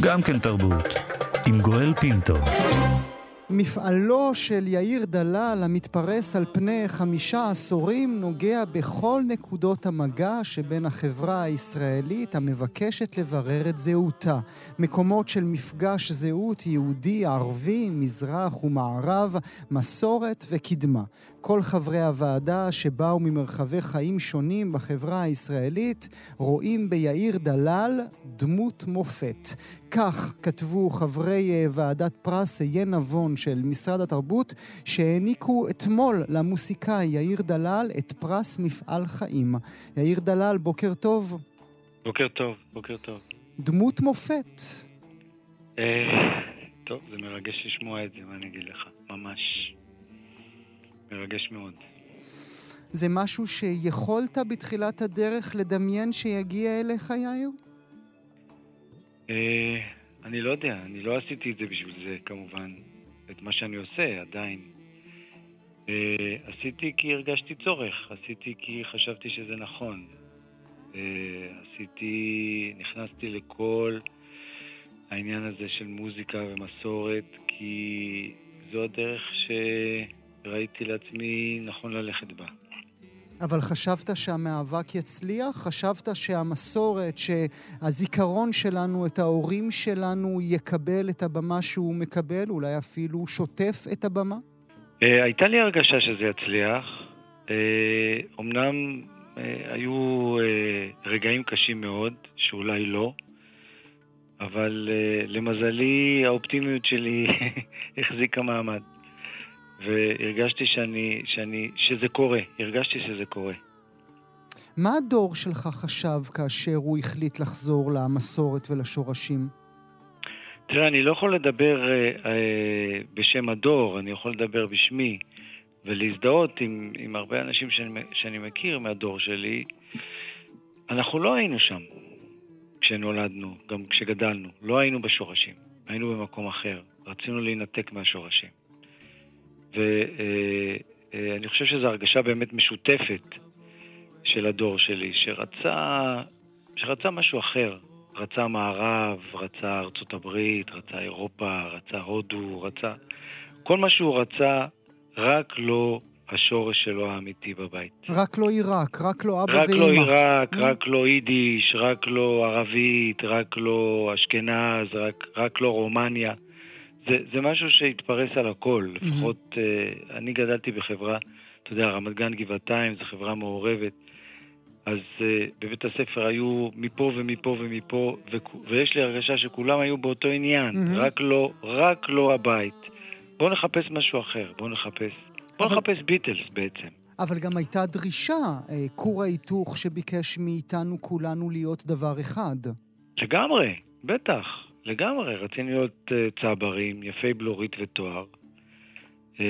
גם כן תרבות, עם גואל פינטו. מפעלו של יאיר דלל, המתפרס על פני חמישה עשורים, נוגע בכל נקודות המגע שבין החברה הישראלית המבקשת לברר את זהותה. מקומות של מפגש זהות יהודי, ערבי, מזרח ומערב, מסורת וקדמה. כל חברי הוועדה שבאו ממרחבי חיים שונים בחברה הישראלית רואים ביאיר דלל דמות מופת. כך כתבו חברי אה, ועדת פרס עיין נבון של משרד התרבות, שהעניקו אתמול למוסיקאי יאיר דלל את פרס מפעל חיים. יאיר דלל, בוקר טוב. בוקר טוב, בוקר טוב. דמות מופת. אה, טוב, זה מרגש לשמוע את זה, מה אני אגיד לך? ממש. מרגש מאוד. זה משהו שיכולת בתחילת הדרך לדמיין שיגיע אליך, יאיר? אה, אני לא יודע, אני לא עשיתי את זה בשביל זה, כמובן, את מה שאני עושה עדיין. אה, עשיתי כי הרגשתי צורך, עשיתי כי חשבתי שזה נכון. אה, עשיתי, נכנסתי לכל העניין הזה של מוזיקה ומסורת, כי זו הדרך ש... ראיתי לעצמי נכון ללכת בה. אבל חשבת שהמאבק יצליח? חשבת שהמסורת, שהזיכרון שלנו, את ההורים שלנו, יקבל את הבמה שהוא מקבל? אולי אפילו שוטף את הבמה? אה, הייתה לי הרגשה שזה יצליח. אומנם אה, היו אה, רגעים קשים מאוד, שאולי לא, אבל למזלי האופטימיות שלי החזיקה מעמד. והרגשתי שאני, שאני, שזה קורה, הרגשתי שזה קורה. מה הדור שלך חשב כאשר הוא החליט לחזור למסורת ולשורשים? תראה, אני לא יכול לדבר אה, אה, בשם הדור, אני יכול לדבר בשמי ולהזדהות עם, עם הרבה אנשים שאני, שאני מכיר מהדור שלי. אנחנו לא היינו שם כשנולדנו, גם כשגדלנו. לא היינו בשורשים, היינו במקום אחר. רצינו להינתק מהשורשים. ואני חושב שזו הרגשה באמת משותפת של הדור שלי, שרצה, שרצה משהו אחר. רצה מערב, רצה ארצות הברית, רצה אירופה, רצה הודו, רצה... כל מה שהוא רצה, רק לא השורש שלו האמיתי בבית. רק לא עיראק, רק לא אבא רק ואמא. רק לא עיראק, mm. רק לא יידיש, רק לא ערבית, רק לא אשכנז, רק, רק לא רומניה. זה, זה משהו שהתפרס על הכל, לפחות mm-hmm. uh, אני גדלתי בחברה, אתה יודע, רמת גן גבעתיים זו חברה מעורבת, אז uh, בבית הספר היו מפה ומפה ומפה, ו- ויש לי הרגשה שכולם היו באותו עניין, mm-hmm. רק, לא, רק לא הבית. בואו נחפש משהו אחר, בואו נחפש, בואו אבל... נחפש ביטלס בעצם. אבל גם הייתה דרישה, אה, כור ההיתוך שביקש מאיתנו כולנו להיות דבר אחד. לגמרי, בטח. לגמרי, רצינו להיות uh, צברים, יפי בלורית ותואר. Uh,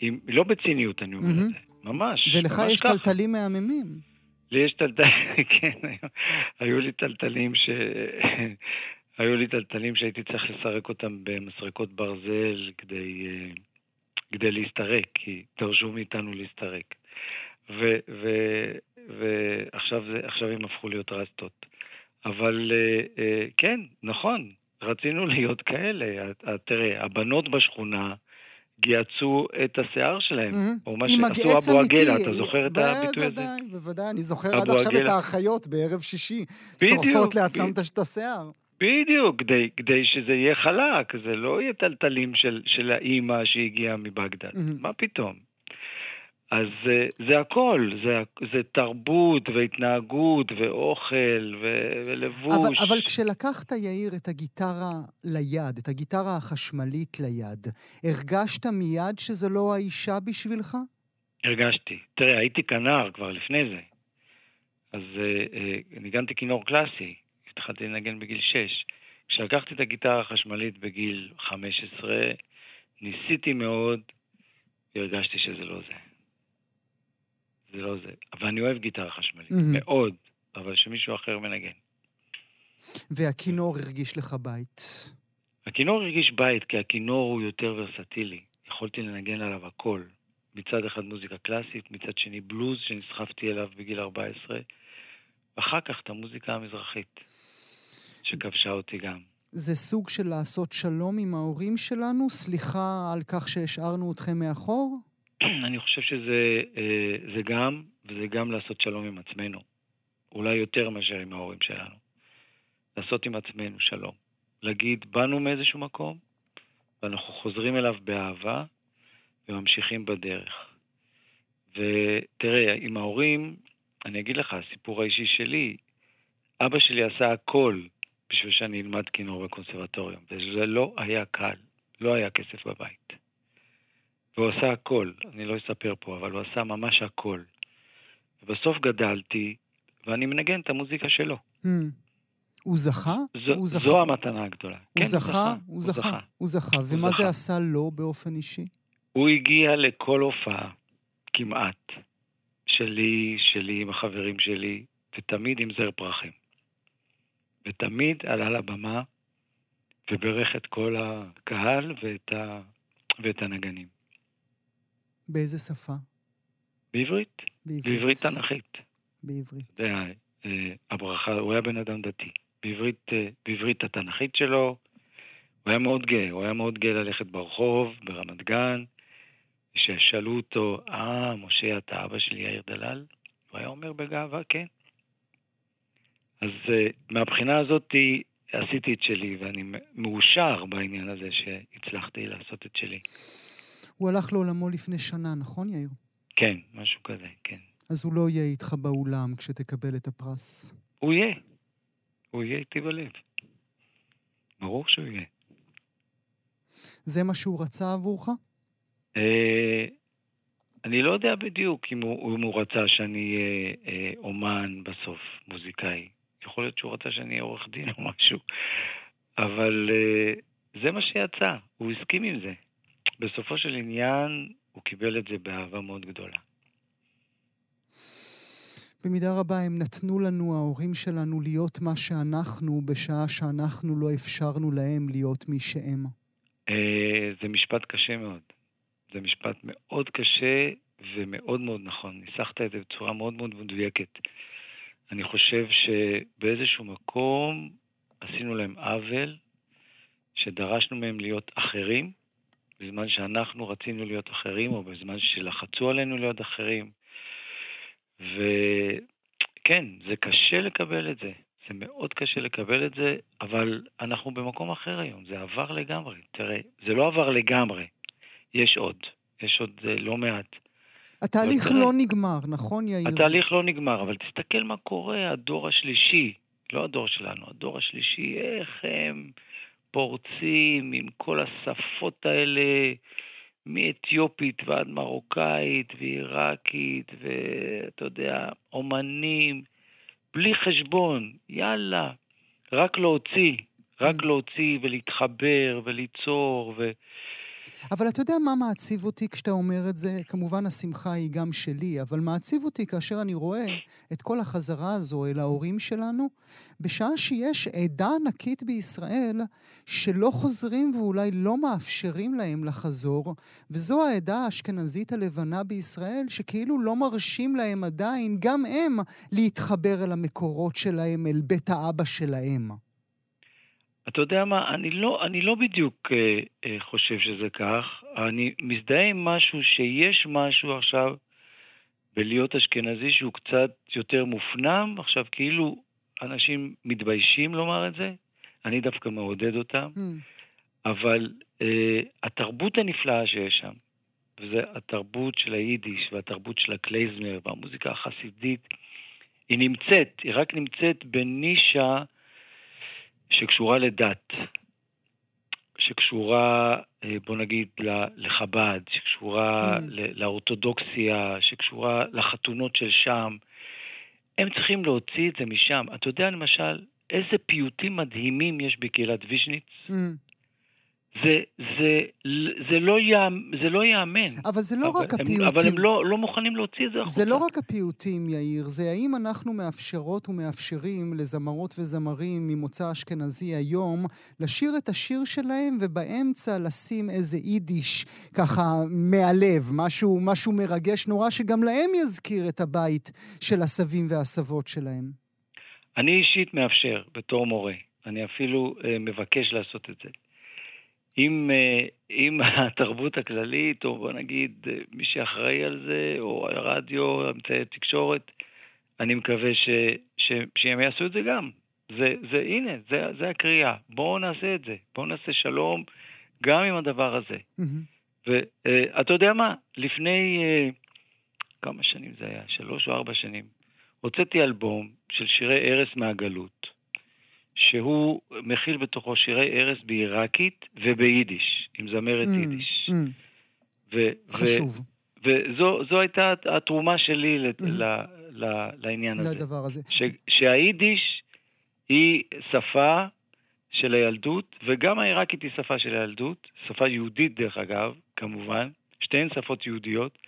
עם, לא בציניות, אני אומר. את זה, ממש. ולך יש טלטלים מהממים. לי יש טלטלים, כן, היו לי טלטלים ש... היו לי טלטלים שהייתי צריך לסרק אותם במסרקות ברזל כדי, uh, כדי להסתרק, כי דרשו מאיתנו להסתרק. ועכשיו הם הפכו להיות רסטות. אבל אה, אה, כן, נכון, רצינו להיות כאלה. תראה, הבנות בשכונה גייצו את השיער שלהם, mm-hmm. או מה שעשו אבו עגלה, אתה זוכר את הביטוי הזה? בוודאי, בוודאי, אני זוכר עד עכשיו את האחיות בערב שישי, שורפות לעצמם את השיער. בדיוק, כדי, כדי שזה יהיה חלק, זה לא יהיה טלטלים של, של האימא שהגיעה מבגדד, mm-hmm. מה פתאום? אז זה, זה הכל, זה, זה תרבות והתנהגות ואוכל ו, ולבוש. אבל, אבל כשלקחת, יאיר, את הגיטרה ליד, את הגיטרה החשמלית ליד, הרגשת מיד שזו לא האישה בשבילך? הרגשתי. תראה, הייתי כנר כבר לפני זה. אז אה, אה, ניגנתי כינור קלאסי, התחלתי לנגן בגיל 6. כשלקחתי את הגיטרה החשמלית בגיל 15, ניסיתי מאוד, והרגשתי שזה לא זה. זה לא זה. אבל אני אוהב גיטרה חשמלית, mm-hmm. מאוד, אבל שמישהו אחר מנגן. והכינור הרגיש לך בית? הכינור הרגיש בית, כי הכינור הוא יותר ורסטילי. יכולתי לנגן עליו הכל. מצד אחד מוזיקה קלאסית, מצד שני בלוז שנסחפתי אליו בגיל 14, ואחר כך את המוזיקה המזרחית, שכבשה אותי גם. זה סוג של לעשות שלום עם ההורים שלנו? סליחה על כך שהשארנו אתכם מאחור? אני חושב שזה אה, זה גם, וזה גם לעשות שלום עם עצמנו. אולי יותר מאשר עם ההורים שלנו. לעשות עם עצמנו שלום. להגיד, באנו מאיזשהו מקום, ואנחנו חוזרים אליו באהבה, וממשיכים בדרך. ותראה, עם ההורים, אני אגיד לך, הסיפור האישי שלי, אבא שלי עשה הכל בשביל שאני אלמד כינור בקונסרבטוריום, וזה לא היה קל, לא היה כסף בבית. והוא עשה הכל, אני לא אספר פה, אבל הוא עשה ממש הכל. ובסוף גדלתי, ואני מנגן את המוזיקה שלו. Hmm. הוא זכה? זו, הוא זכה. זו המתנה הגדולה. הוא כן, זכה? הוא זכה. הוא זכה. ומה זה זכה. עשה לו באופן אישי? הוא הגיע לכל הופעה, כמעט, שלי, שלי עם החברים שלי, ותמיד עם זר פרחים. ותמיד עלה לבמה וברך את כל הקהל ואת, ה... ואת הנגנים. באיזה שפה? בעברית, בעברית תנ"כית. בעברית. זה אה, הברכה, הוא היה בן אדם דתי. בעברית, אה, בעברית התנ"כית שלו, הוא היה מאוד גאה, הוא היה מאוד גאה ללכת ברחוב, ברמת גן, כששאלו אותו, אה, משה, אתה אבא של יאיר דלל? הוא היה אומר בגאווה, כן. אז אה, מהבחינה הזאת עשיתי את שלי, ואני מאושר בעניין הזה שהצלחתי לעשות את שלי. הוא הלך לעולמו לפני שנה, נכון, יאיר? כן, משהו כזה, כן. אז הוא לא יהיה איתך באולם כשתקבל את הפרס. הוא יהיה. הוא יהיה איתי בלב. ברור שהוא יהיה. זה מה שהוא רצה עבורך? אה, אני לא יודע בדיוק אם הוא, אם הוא רצה שאני אהיה אה, אומן בסוף, מוזיקאי. יכול להיות שהוא רצה שאני אהיה עורך דין או משהו. אבל אה, זה מה שיצא, הוא הסכים עם זה. בסופו של עניין, הוא קיבל את זה באהבה מאוד גדולה. במידה רבה הם נתנו לנו, ההורים שלנו, להיות מה שאנחנו, בשעה שאנחנו לא אפשרנו להם להיות מי שהם. אה, זה משפט קשה מאוד. זה משפט מאוד קשה ומאוד מאוד נכון. ניסחת את זה בצורה מאוד מאוד מדויקת. אני חושב שבאיזשהו מקום עשינו להם עוול, שדרשנו מהם להיות אחרים, בזמן שאנחנו רצינו להיות אחרים, או בזמן שלחצו עלינו להיות אחרים. וכן, זה קשה לקבל את זה. זה מאוד קשה לקבל את זה, אבל אנחנו במקום אחר היום, זה עבר לגמרי. תראה, זה לא עבר לגמרי, יש עוד, יש עוד uh, לא מעט. התהליך תראה, לא נגמר, נכון, יאיר? התהליך לא נגמר, אבל תסתכל מה קורה, הדור השלישי, לא הדור שלנו, הדור השלישי, איך הם פורצים עם כל השפות האלה, מאתיופית ועד מרוקאית ועיראקית, ואתה יודע, אומנים, בלי חשבון, יאללה, רק להוציא, רק להוציא ולהתחבר וליצור ו... אבל אתה יודע מה מעציב אותי כשאתה אומר את זה? כמובן השמחה היא גם שלי, אבל מעציב אותי כאשר אני רואה את כל החזרה הזו אל ההורים שלנו, בשעה שיש עדה ענקית בישראל שלא חוזרים ואולי לא מאפשרים להם לחזור, וזו העדה האשכנזית הלבנה בישראל, שכאילו לא מרשים להם עדיין, גם הם, להתחבר אל המקורות שלהם, אל בית האבא שלהם. אתה יודע מה, אני לא, אני לא בדיוק אה, אה, חושב שזה כך. אני מזדהה עם משהו שיש משהו עכשיו בלהיות אשכנזי שהוא קצת יותר מופנם. עכשיו, כאילו אנשים מתביישים לומר את זה, אני דווקא מעודד אותם, Mm. אבל אה, התרבות הנפלאה שיש שם, וזה התרבות של היידיש והתרבות של הקלייזמר והמוזיקה החסידית, היא נמצאת, היא רק נמצאת בנישה שקשורה לדת, שקשורה, אה, בוא נגיד, לחב"ד, שקשורה Mm. לאורתודוקסיה, שקשורה לחתונות של שם. הם צריכים להוציא את זה משם. אתה יודע, למשל, איזה פיוטים מדהימים יש בקהילת ויז'ניץ? Mm. זה, זה, זה, לא, יאמ, זה לא ייאמן. אבל זה לא אבל רק הם, הפיוטים. אבל הם לא, לא מוכנים להוציא את זה החוצה. זה לא רק הפיוטים, יאיר, זה האם אנחנו מאפשרות ומאפשרים לזמרות וזמרים ממוצא אשכנזי היום לשיר את השיר שלהם ובאמצע לשים איזה יידיש ככה מהלב, משהו, משהו מרגש נורא שגם להם יזכיר את הבית של הסבים והסבות שלהם. אני אישית מאפשר, בתור מורה. אני אפילו uh, מבקש לעשות את זה. אם, uh, אם התרבות הכללית, או בוא נגיד uh, מי שאחראי על זה, או הרדיו, אמצעי התקשורת, אני מקווה ש, ש, שהם יעשו את זה גם. זה, זה הנה, זה, זה הקריאה. בואו נעשה את זה. בואו נעשה שלום גם עם הדבר הזה. Mm-hmm. ואתה uh, יודע מה? לפני כמה שנים זה היה? שלוש או ארבע שנים. הוצאתי אלבום של שירי ערש מהגלות, שהוא מכיל בתוכו שירי ערש בעיראקית וביידיש, עם זמרת mm, יידיש. Mm. ו- חשוב. וזו הייתה התרומה שלי mm-hmm. ל- ל- לעניין הזה. לדבר הזה. ש- שהיידיש היא שפה של הילדות, וגם העיראקית היא שפה של הילדות, שפה יהודית דרך אגב, כמובן, שתיהן שפות יהודיות,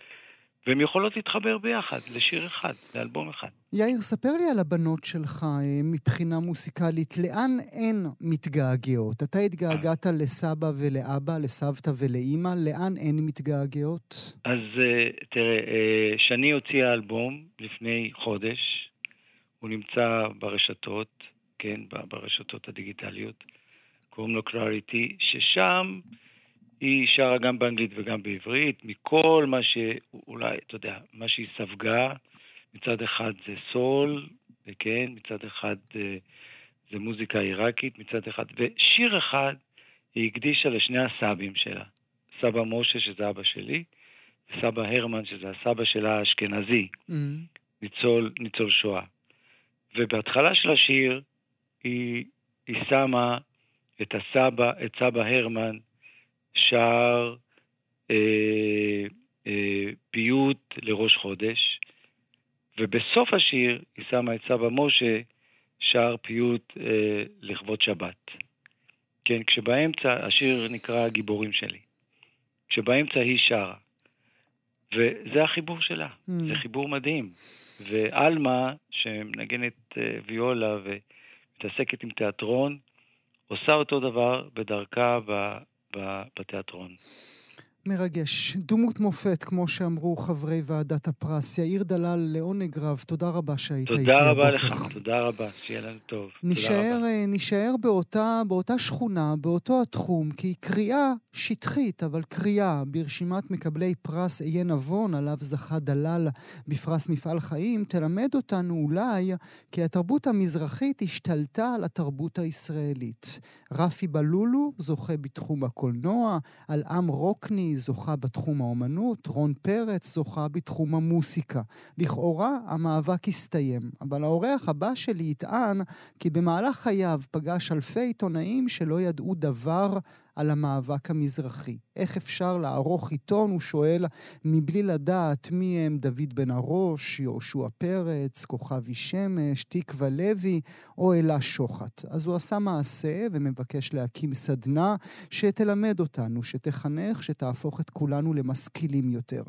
והן יכולות להתחבר ביחד, לשיר אחד, לאלבום אחד. יאיר, ספר לי על הבנות שלך אה, מבחינה מוסיקלית. לאן הן מתגעגעות? אתה התגעגעת לסבא ולאבא, לסבתא ולאימא, לאן הן מתגעגעות? אז אה, תראה, אה, שני הוציאה אלבום לפני חודש, הוא נמצא ברשתות, כן, ברשתות הדיגיטליות, קוראים לו קלריטי, ששם... היא שרה גם באנגלית וגם בעברית, מכל מה שאולי, אתה יודע, מה שהיא ספגה, מצד אחד זה סול, וכן, מצד אחד אה, זה מוזיקה עיראקית, מצד אחד, ושיר אחד היא הקדישה לשני הסבים שלה, סבא משה, שזה אבא שלי, וסבא הרמן, שזה הסבא שלה האשכנזי, mm-hmm. ניצול, ניצול שואה. ובהתחלה של השיר היא, היא שמה את הסבא, את סבא הרמן, שר אה, אה, פיוט לראש חודש, ובסוף השיר היא שמה את סבא משה שר פיוט אה, לכבוד שבת. כן, כשבאמצע, השיר נקרא גיבורים שלי. כשבאמצע היא שרה. וזה החיבור שלה, mm. זה חיבור מדהים. ועלמה, שמנגנת אה, ויולה ומתעסקת עם תיאטרון, עושה אותו דבר בדרכה בתיאטרון. מרגש. דמות מופת, כמו שאמרו חברי ועדת הפרס. יאיר דלל, לעונג רב, תודה רבה שהיית איתי. תודה רבה לך, תודה רבה, שיהיה לנו טוב. נשאר, אה, נשאר באותה, באותה שכונה, באותו התחום, כי קריאה שטחית, אבל קריאה ברשימת מקבלי פרס איי נבון, עליו זכה דלל בפרס מפעל חיים, תלמד אותנו אולי כי התרבות המזרחית השתלטה על התרבות הישראלית. רפי בלולו זוכה בתחום הקולנוע, אלעם רוקני זוכה בתחום האומנות, רון פרץ זוכה בתחום המוסיקה. לכאורה המאבק הסתיים, אבל האורח הבא שלי יטען כי במהלך חייו פגש אלפי עיתונאים שלא ידעו דבר על המאבק המזרחי. איך אפשר לערוך עיתון, הוא שואל, מבלי לדעת מי הם דוד בן הראש, יהושע פרץ, כוכבי שמש, תקווה לוי או אלה שוחט. אז הוא עשה מעשה ומבקש להקים סדנה שתלמד אותנו, שתחנך, שתהפוך את כולנו למשכילים יותר.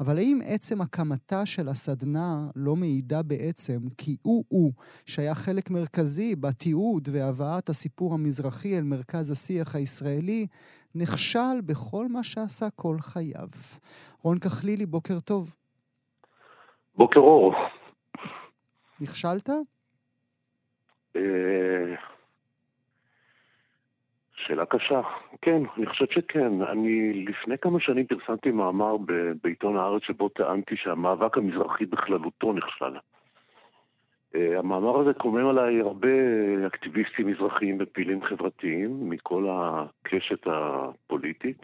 אבל האם עצם הקמתה של הסדנה לא מעידה בעצם כי הוא-הוא שהיה חלק מרכזי בתיעוד והבאת הסיפור המזרחי אל מרכז השיח הישראלי, נכשל בכל מה שעשה כל חייו. רון כחלילי, בוקר טוב. בוקר אור. נכשלת? אה, שאלה קשה. כן, אני חושב שכן. אני לפני כמה שנים פרסמתי מאמר בעיתון הארץ שבו טענתי שהמאבק המזרחי בכללותו נכשל. Uh, המאמר הזה קומם עליי הרבה אקטיביסטים מזרחיים ופעילים חברתיים מכל הקשת הפוליטית.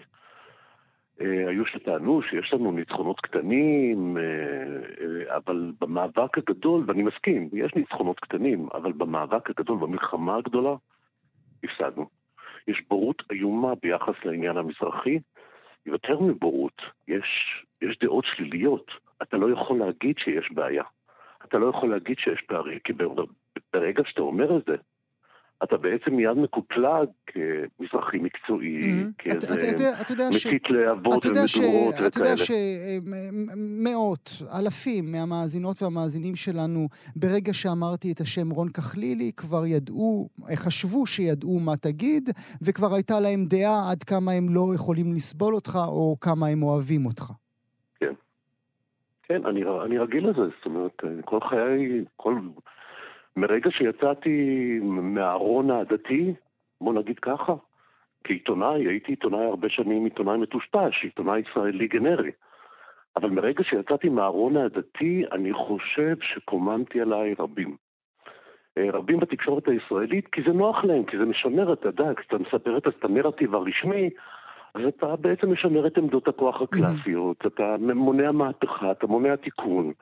Uh, היו שטענו שיש לנו ניצחונות קטנים, uh, אבל במאבק הגדול, ואני מסכים, יש ניצחונות קטנים, אבל במאבק הגדול, במלחמה הגדולה, הפסדנו. יש בורות איומה ביחס לעניין המזרחי. יותר מבורות, יש, יש דעות שליליות. אתה לא יכול להגיד שיש בעיה. אתה לא יכול להגיד שיש פערים, כי ברגע שאתה אומר את זה, אתה בעצם מיד מקוטלג כמזרחי מקצועי. כאיזה מצית להבות ומדורות וכאלה. אתה יודע שמאות, אלפים מהמאזינות והמאזינים שלנו, ברגע שאמרתי את השם רון כחלילי, כבר ידעו, חשבו שידעו מה תגיד, וכבר הייתה להם דעה עד כמה הם לא יכולים לסבול אותך, או כמה הם אוהבים אותך. כן, אני, אני רגיל לזה, זאת אומרת, כל חיי, כל... מרגע שיצאתי מהארון הדתי, בוא נגיד ככה, כעיתונאי, הייתי עיתונאי הרבה שנים, עיתונאי מטושטש, עיתונאי ישראלי גנרי. אבל מרגע שיצאתי מהארון הדתי, אני חושב שקוממתי עליי רבים. אה, רבים בתקשורת הישראלית, כי זה נוח להם, כי זה משמר את הדת, כשאתה מספר את הנרטיב הרשמי, אז אתה בעצם משמר את עמדות הכוח הקלאסיות, אתה מונע מהפכה, אתה מונע תיקון.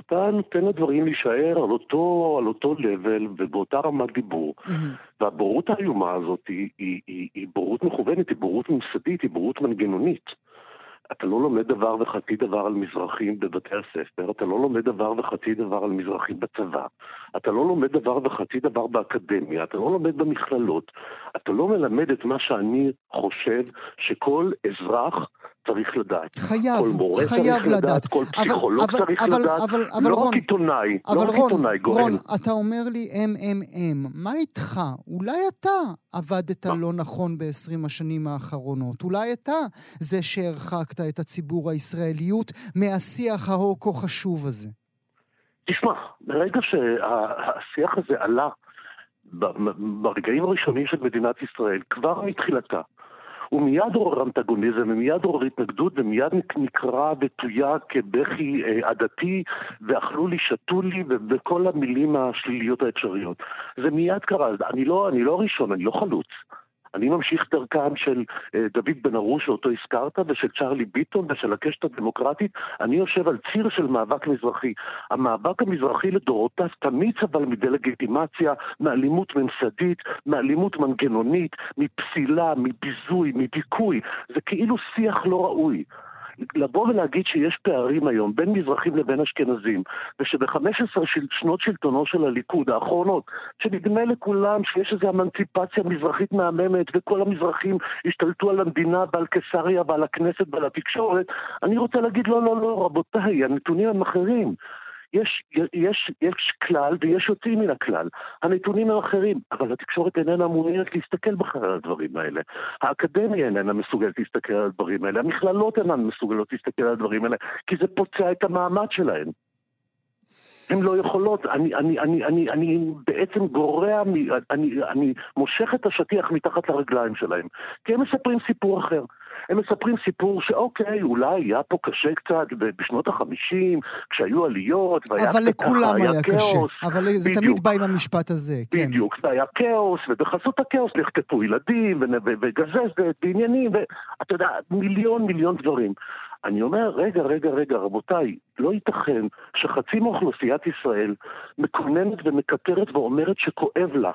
אתה נותן לדברים להישאר על אותו, על אותו level ובאותה רמת דיבור. Mm-hmm. והבורות האיומה הזאת היא, היא, היא, היא בורות מכוונת, היא בורות ממסדית, היא בורות מנגנונית. אתה לא לומד דבר וחצי דבר על מזרחים בבתי הספר, אתה לא לומד דבר וחצי דבר על מזרחים בצבא, אתה לא לומד דבר וחצי דבר באקדמיה, אתה לא לומד במכללות, אתה לא מלמד את מה שאני חושב שכל אזרח צריך לדעת. חייב, כל מורה חייב צריך לדעת, לדעת, כל פסיכולוג אבל, צריך אבל, לדעת, אבל, אבל, לא רון, רק עיתונאי, לא רק עיתונאי גורם. רון, אתה אומר לי MMM, מה איתך? אולי אתה עבדת מה? לא נכון ב-20 השנים האחרונות. אולי אתה זה שהרחקת את הציבור הישראליות מהשיח ההוא כה חשוב הזה. תשמע, ברגע שהשיח הזה עלה ברגעים הראשונים של מדינת ישראל, כבר מתחילתה, הוא מיד עורר אנטגוניזם, ומיד עורר התנגדות, ומיד נקרא ותויה כבכי אה, עדתי, ואכלו לי, שתו לי, וכל המילים השליליות האפשריות. זה מיד קרה, אני לא, אני לא ראשון, אני לא חלוץ. אני ממשיך דרכם של אה, דוד בן ארוש שאותו הזכרת, ושל צ'רלי ביטון ושל הקשת הדמוקרטית. אני יושב על ציר של מאבק מזרחי. המאבק המזרחי לדורותיו תמיד סבל מדלגיטימציה, מאלימות ממסדית, מאלימות מנגנונית, מפסילה, מביזוי, מדיכוי. זה כאילו שיח לא ראוי. לבוא ולהגיד שיש פערים היום בין מזרחים לבין אשכנזים, ושב-15 של, שנות שלטונו של הליכוד, האחרונות, שנדמה לכולם שיש איזו אמנציפציה מזרחית מהממת וכל המזרחים השתלטו על המדינה ועל קיסריה ועל הכנסת ועל התקשורת, אני רוצה להגיד לא, לא, לא, רבותיי, הנתונים הם אחרים. יש, יש, יש כלל ויש יוצאים מן הכלל. הנתונים הם אחרים, אבל התקשורת איננה מעוניינת להסתכל בכלל על הדברים האלה. האקדמיה איננה מסוגלת להסתכל על הדברים האלה, המכללות אינן מסוגלות להסתכל על הדברים האלה, כי זה פוצע את המעמד שלהן. הן לא יכולות, אני, אני, אני, אני, אני בעצם גורע, אני, אני מושך את השטיח מתחת לרגליים שלהם, כי הם מספרים סיפור אחר. הם מספרים סיפור שאוקיי, אולי היה פה קשה קצת בשנות החמישים, כשהיו עליות, והיה אבל לכולם היה, היה קשה. אבל בדיוק, זה תמיד בא עם המשפט הזה, כן. בדיוק, זה היה כאוס, ובחסות הכאוס נחטפו ילדים, וגזזת, ועניינים, ואתה יודע, מיליון מיליון דברים. אני אומר, רגע, רגע, רגע, רבותיי, לא ייתכן שחצי מאוכלוסיית ישראל מקוננת ומקטרת ואומרת שכואב לה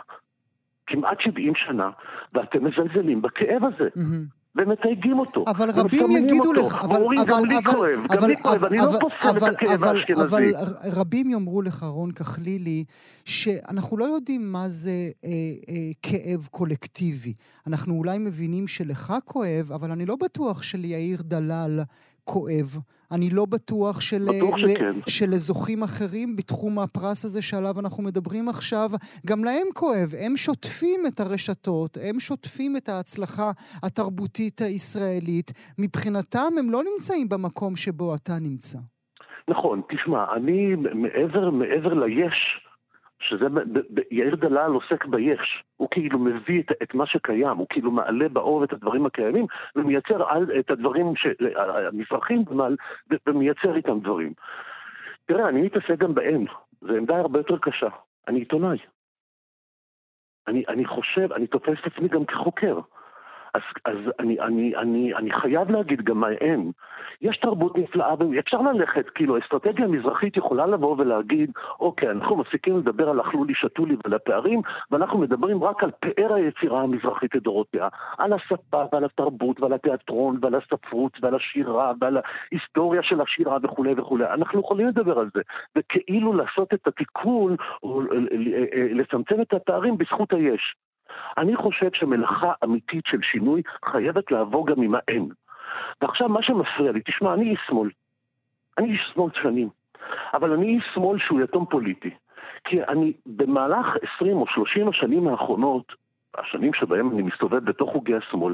כמעט 70 שנה, ואתם מזלזלים בכאב הזה. Mm-hmm. ומתייגים אותו. אבל רבים יגידו לך, אבל... ואומרים, גם לי כואב, גם לי כואב, אני לא פוסל את הכאב האשכנזי. אבל רבים יאמרו לך, רון כחלילי, שאנחנו לא יודעים מה זה אה, אה, כאב קולקטיבי. אנחנו אולי מבינים שלך כואב, אבל אני לא בטוח שליאיר דלל כואב. אני לא בטוח, של, בטוח של, שלזוכים אחרים בתחום הפרס הזה שעליו אנחנו מדברים עכשיו, גם להם כואב. הם שוטפים את הרשתות, הם שוטפים את ההצלחה התרבותית הישראלית. מבחינתם הם לא נמצאים במקום שבו אתה נמצא. נכון, תשמע, אני מעבר, מעבר ליש, שזה, יאיר דלל עוסק ביש, הוא כאילו מביא את, את מה שקיים, הוא כאילו מעלה באור את הדברים הקיימים ומייצר על, את הדברים, המזרחים ומייצר איתם דברים. תראה, אני מתעסק גם באם, זו עמדה הרבה יותר קשה. אני עיתונאי. אני, אני חושב, אני תופס את עצמי גם כחוקר. אז, אז אני, אני, אני, אני חייב להגיד גם מה אין. יש תרבות נפלאה, אפשר ללכת, כאילו, אסטרטגיה מזרחית יכולה לבוא ולהגיד, אוקיי, אנחנו מפסיקים לדבר על אכלו לי, שתו לי ועל הפערים, ואנחנו מדברים רק על פאר היצירה המזרחית לדורותיה, על השפה ועל התרבות ועל התיאטרון ועל הספרות ועל השירה ועל ההיסטוריה של השירה וכולי וכולי. אנחנו יכולים לדבר על זה, וכאילו לעשות את התיקון, או לצמצם את הפערים בזכות היש. אני חושב שמלאכה אמיתית של שינוי חייבת לעבור גם עם האין. ועכשיו מה שמפריע לי, תשמע, אני איש שמאל. אני איש שמאל שנים. אבל אני איש שמאל שהוא יתום פוליטי. כי אני במהלך 20 או 30 השנים האחרונות, השנים שבהם אני מסתובב בתוך חוגי השמאל,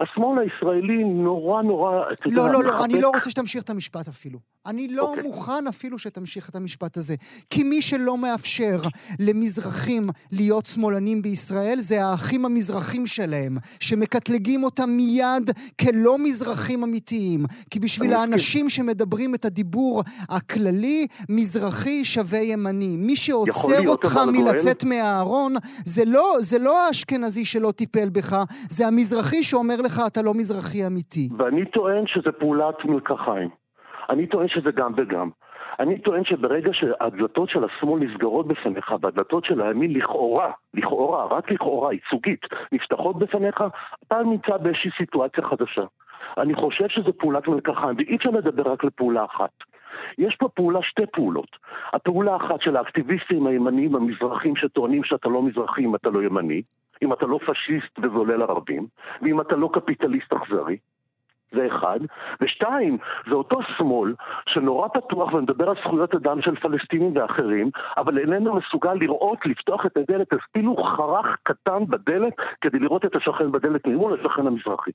השמאל הישראלי נורא נורא... לא, לא, לא, אני לא רוצה שתמשיך את המשפט אפילו. אני לא okay. אוקיי. מוכן אפילו שתמשיך את המשפט הזה. כי מי שלא מאפשר למזרחים להיות שמאלנים בישראל זה האחים המזרחים שלהם, שמקטלגים אותם מיד כלא מזרחים אמיתיים. כי בשביל האנשים שמדברים את הדיבור הכללי, מזרחי שווה ימני. מי שעוצר אותך מלצאת מהארון, זה לא, זה לא האשכנזי שלא טיפל בך, זה המזרחי שאומר לך אתה לא מזרחי אמיתי. ואני טוען שזה פעולת מלקחיים. אני טוען שזה גם וגם. אני טוען שברגע שהדלתות של השמאל נסגרות בפניך והדלתות של הימין לכאורה, לכאורה, רק לכאורה, ייצוגית, נפתחות בפניך, אתה נמצא באיזושהי סיטואציה חדשה. אני חושב שזו פעולת מלקחיים, ואי אפשר לדבר רק לפעולה אחת. יש פה פעולה, שתי פעולות. הפעולה האחת של האקטיביסטים הימניים המזרחים שטוענים שאתה לא מזרחי אם אתה לא ימני, אם אתה לא פשיסט וזולל ערבים, ואם אתה לא קפיטליסט אכזרי. זה אחד. ושתיים, זה אותו שמאל שנורא פתוח ומדבר על זכויות אדם של פלסטינים ואחרים, אבל איננו מסוגל לראות, לפתוח את הדלת, אפילו חרך קטן בדלת, כדי לראות את השכן בדלת ממול, השכן המזרחי.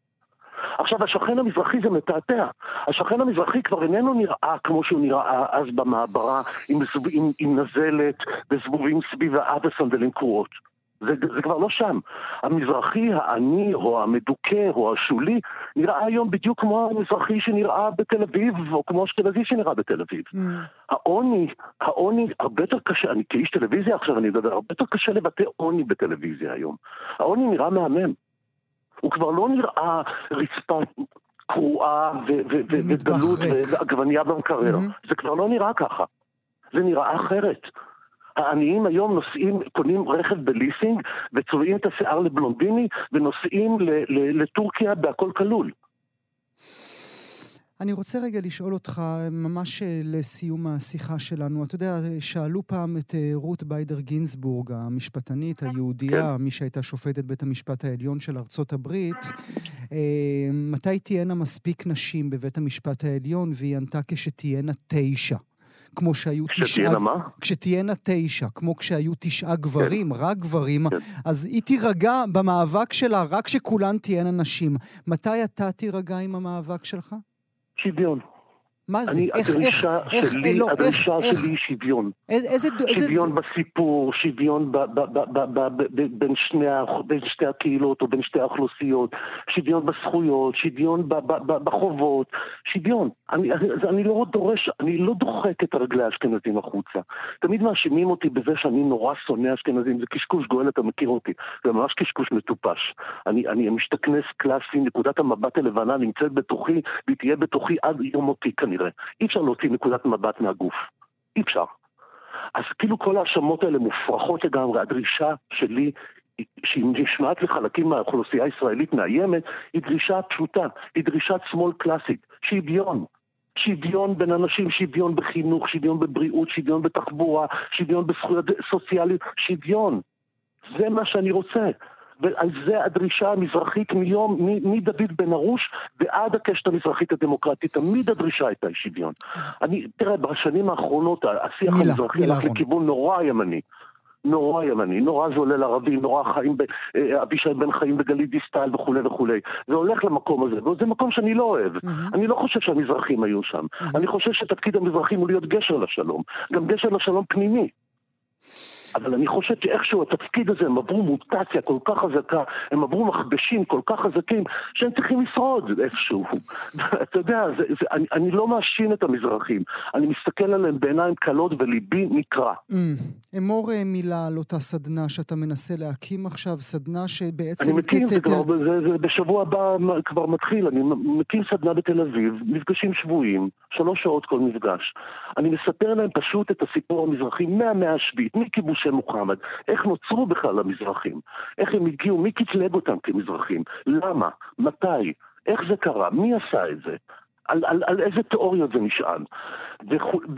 עכשיו, השכן המזרחי זה מתעתע. השכן המזרחי כבר איננו נראה כמו שהוא נראה אז במעברה, עם, עם, עם נזלת וזבובים סביב האב וסנדלים קרועות. זה, זה כבר לא שם. המזרחי העני או המדוכא או השולי נראה היום בדיוק כמו המזרחי שנראה בתל אביב או כמו אשכנזי שנראה בתל אביב. Mm. העוני, העוני הרבה יותר קשה, אני כאיש טלוויזיה עכשיו אני מדבר, הרבה יותר קשה לבטא עוני בטלוויזיה היום. העוני נראה מהמם. הוא כבר לא נראה רצפה קרועה ודלות ועגבנייה במקרר. Mm-hmm. זה כבר לא נראה ככה. זה נראה אחרת. העניים היום נוסעים, קונים רכב בליסינג וצובעים את השיער לבלונדיני ונוסעים לטורקיה בהכל כלול. אני רוצה רגע לשאול אותך, ממש אה, לסיום השיחה שלנו. אתה יודע, שאלו פעם את אה, רות ביידר גינסבורג, המשפטנית כן. היהודייה, כן. מי שהייתה שופטת בית המשפט העליון של ארצות הברית, אה, מתי תהיינה מספיק נשים בבית המשפט העליון, והיא ענתה כשתהיינה תשע. כמו שהיו תשעה... כשתהיינה מה? כשתהיינה תשע, כמו כשהיו תשעה גברים, כן. רק גברים, כן. אז היא תירגע במאבק שלה רק כשכולן תהיינה נשים. מתי אתה תירגע עם המאבק שלך? שוויון. מה זה? אני, איך, הדרישה איך, שלי, איך, לא, הדרישה איך, שלי היא שוויון. איזה... שוויון איזה... בסיפור, שוויון ב, ב, ב, ב, ב, ב, בין, שני, בין שתי הקהילות או בין שתי האוכלוסיות, שוויון בזכויות, שוויון ב, ב, ב, בחובות, שוויון. אני, אני לא דורש, אני לא דוחק את רגלי האשכנזים החוצה. תמיד מאשימים אותי בזה שאני נורא שונא אשכנזים, זה קשקוש, גואל, אתה מכיר אותי. זה ממש קשקוש מטופש. אני, אני משתכנס קלאסי, נקודת המבט הלבנה נמצאת בתוכי, והיא תהיה בתוכי עד יום מותי כנראה. אי אפשר להוציא נקודת מבט מהגוף. אי אפשר. אז כאילו כל ההאשמות האלה מופרכות לגמרי. הדרישה שלי שהיא נשמעת לחלקים מהאוכלוסייה הישראלית מאיימת, היא דרישה פשוטה, היא דרישת שמאל קלאסית, שוויון. שוויון בין אנשים, שוויון בחינוך, שוויון בבריאות, שוויון בתחבורה, שוויון בזכויות סוציאליות, שוויון. זה מה שאני רוצה. ועל זה הדרישה המזרחית מיום, מדוד בן ארוש ועד הקשת המזרחית הדמוקרטית, תמיד הדרישה הייתה שוויון. אני, תראה, בשנים האחרונות השיח מילה, המזרחי הלך לכיוון נורא ימני. נורא ימני, נורא זולל ערבי, נורא חיים, אה, אבישי בן חיים בגלית דיסטל וכולי וכולי. זה הולך למקום הזה, וזה מקום שאני לא אוהב. Mm-hmm. אני לא חושב שהמזרחים היו שם. Mm-hmm. אני חושב שתפקיד המזרחים הוא להיות גשר לשלום. גם גשר לשלום פנימי. אבל אני חושב שאיכשהו התפקיד הזה, הם עברו מוטציה כל כך חזקה, הם עברו מכבשים כל כך חזקים, שהם צריכים לשרוד איפשהו. אתה יודע, זה, זה, אני, אני לא מאשים את המזרחים, אני מסתכל עליהם בעיניים קלות וליבי נקרע. Mm. אמור אה, מילה על אותה סדנה שאתה מנסה להקים עכשיו, סדנה שבעצם... אני מקים, זה, כבר, זה, זה בשבוע הבא כבר מתחיל, אני מקים סדנה בתל אביב, מפגשים שבויים, שלוש שעות כל מפגש. אני מספר להם פשוט את הסיפור המזרחי מהמאה השביעית, מכיבוש של מוחמד, איך נוצרו בכלל המזרחים, איך הם הגיעו, מי קטלג אותם כמזרחים, למה, מתי, איך זה קרה, מי עשה את זה, על, על, על איזה תיאוריות זה נשען.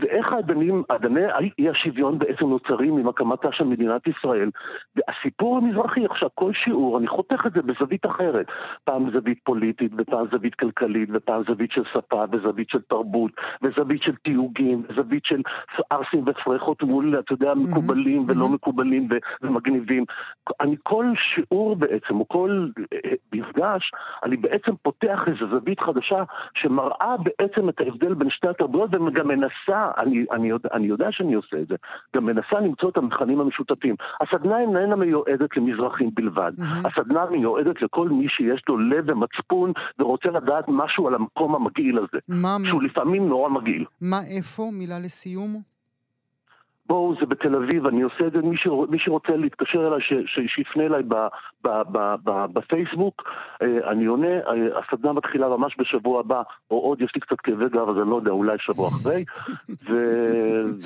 ואיך האדנים, אדני אי השוויון בעצם נוצרים עם הקמתה של מדינת ישראל. והסיפור המזרחי, עכשיו כל שיעור, אני חותך את זה בזווית אחרת. פעם זווית פוליטית, ופעם זווית כלכלית, ופעם זווית של שפה, וזווית של תרבות, וזווית של תיוגים, וזווית של ערסים ופרחות מול, אתה יודע, מקובלים ולא מקובלים ומגניבים. אני כל שיעור בעצם, או כל אה, המפגש, אני בעצם פותח איזו זווית חדשה שמראה בעצם את ההבדל בין שתי התרבויות וגם מנסה, אני, אני, יודע, אני יודע שאני עושה את זה, גם מנסה למצוא את המכנים המשותפים. הסדנה איננה מיועדת למזרחים בלבד, mm-hmm. הסדנה מיועדת לכל מי שיש לו לב ומצפון ורוצה לדעת משהו על המקום המגעיל הזה, מה שהוא. לפעמים נורא מגעיל. מה איפה? מילה לסיום? בואו, זה בתל אביב, אני עושה את זה, מי, שרוצ, מי שרוצה להתקשר אליי, ש, ש, שיפנה אליי ב, ב, ב, ב, בפייסבוק, אה, אני עונה, אה, הסדנה מתחילה ממש בשבוע הבא, או עוד, יש לי קצת כאבי גב, אז אני לא יודע, אולי שבוע אחרי. ו,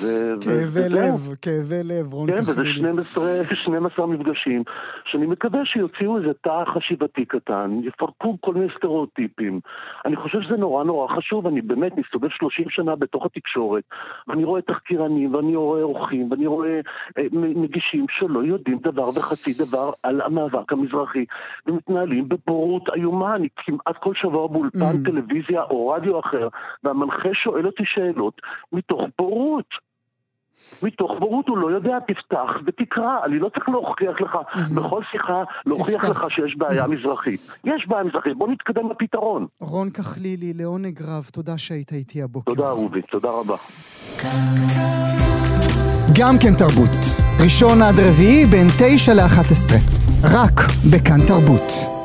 ו, כאבי לב, כאבי לב, רון כן, וזה 12, 12 מפגשים, שאני מקווה שיוציאו איזה תא חשיבתי קטן, יפרקו כל מיני סטריאוטיפים. אני חושב שזה נורא נורא חשוב, אני באמת מסתובב 30 שנה בתוך התקשורת, ואני רואה תחקירנים, ואני רואה... אורחים, ואני רואה אה, מגישים שלא יודעים דבר וחצי דבר על המאבק המזרחי, ומתנהלים בבורות איומה, אני כמעט כל שבוע באולפן mm. טלוויזיה או רדיו אחר, והמנחה שואל אותי שאלות מתוך בורות. מתוך בורות הוא לא יודע, תפתח ותקרא, אני לא צריך להוכיח לך בכל שיחה, להוכיח לך שיש בעיה מזרחית. יש בעיה מזרחית, בוא נתקדם לפתרון. רון כחלילי, לעונג רב, תודה שהיית איתי הבוקר. תודה רובי, תודה רבה. גם כן תרבות, ראשון עד רביעי בין תשע לאחת עשרה, רק בכאן תרבות.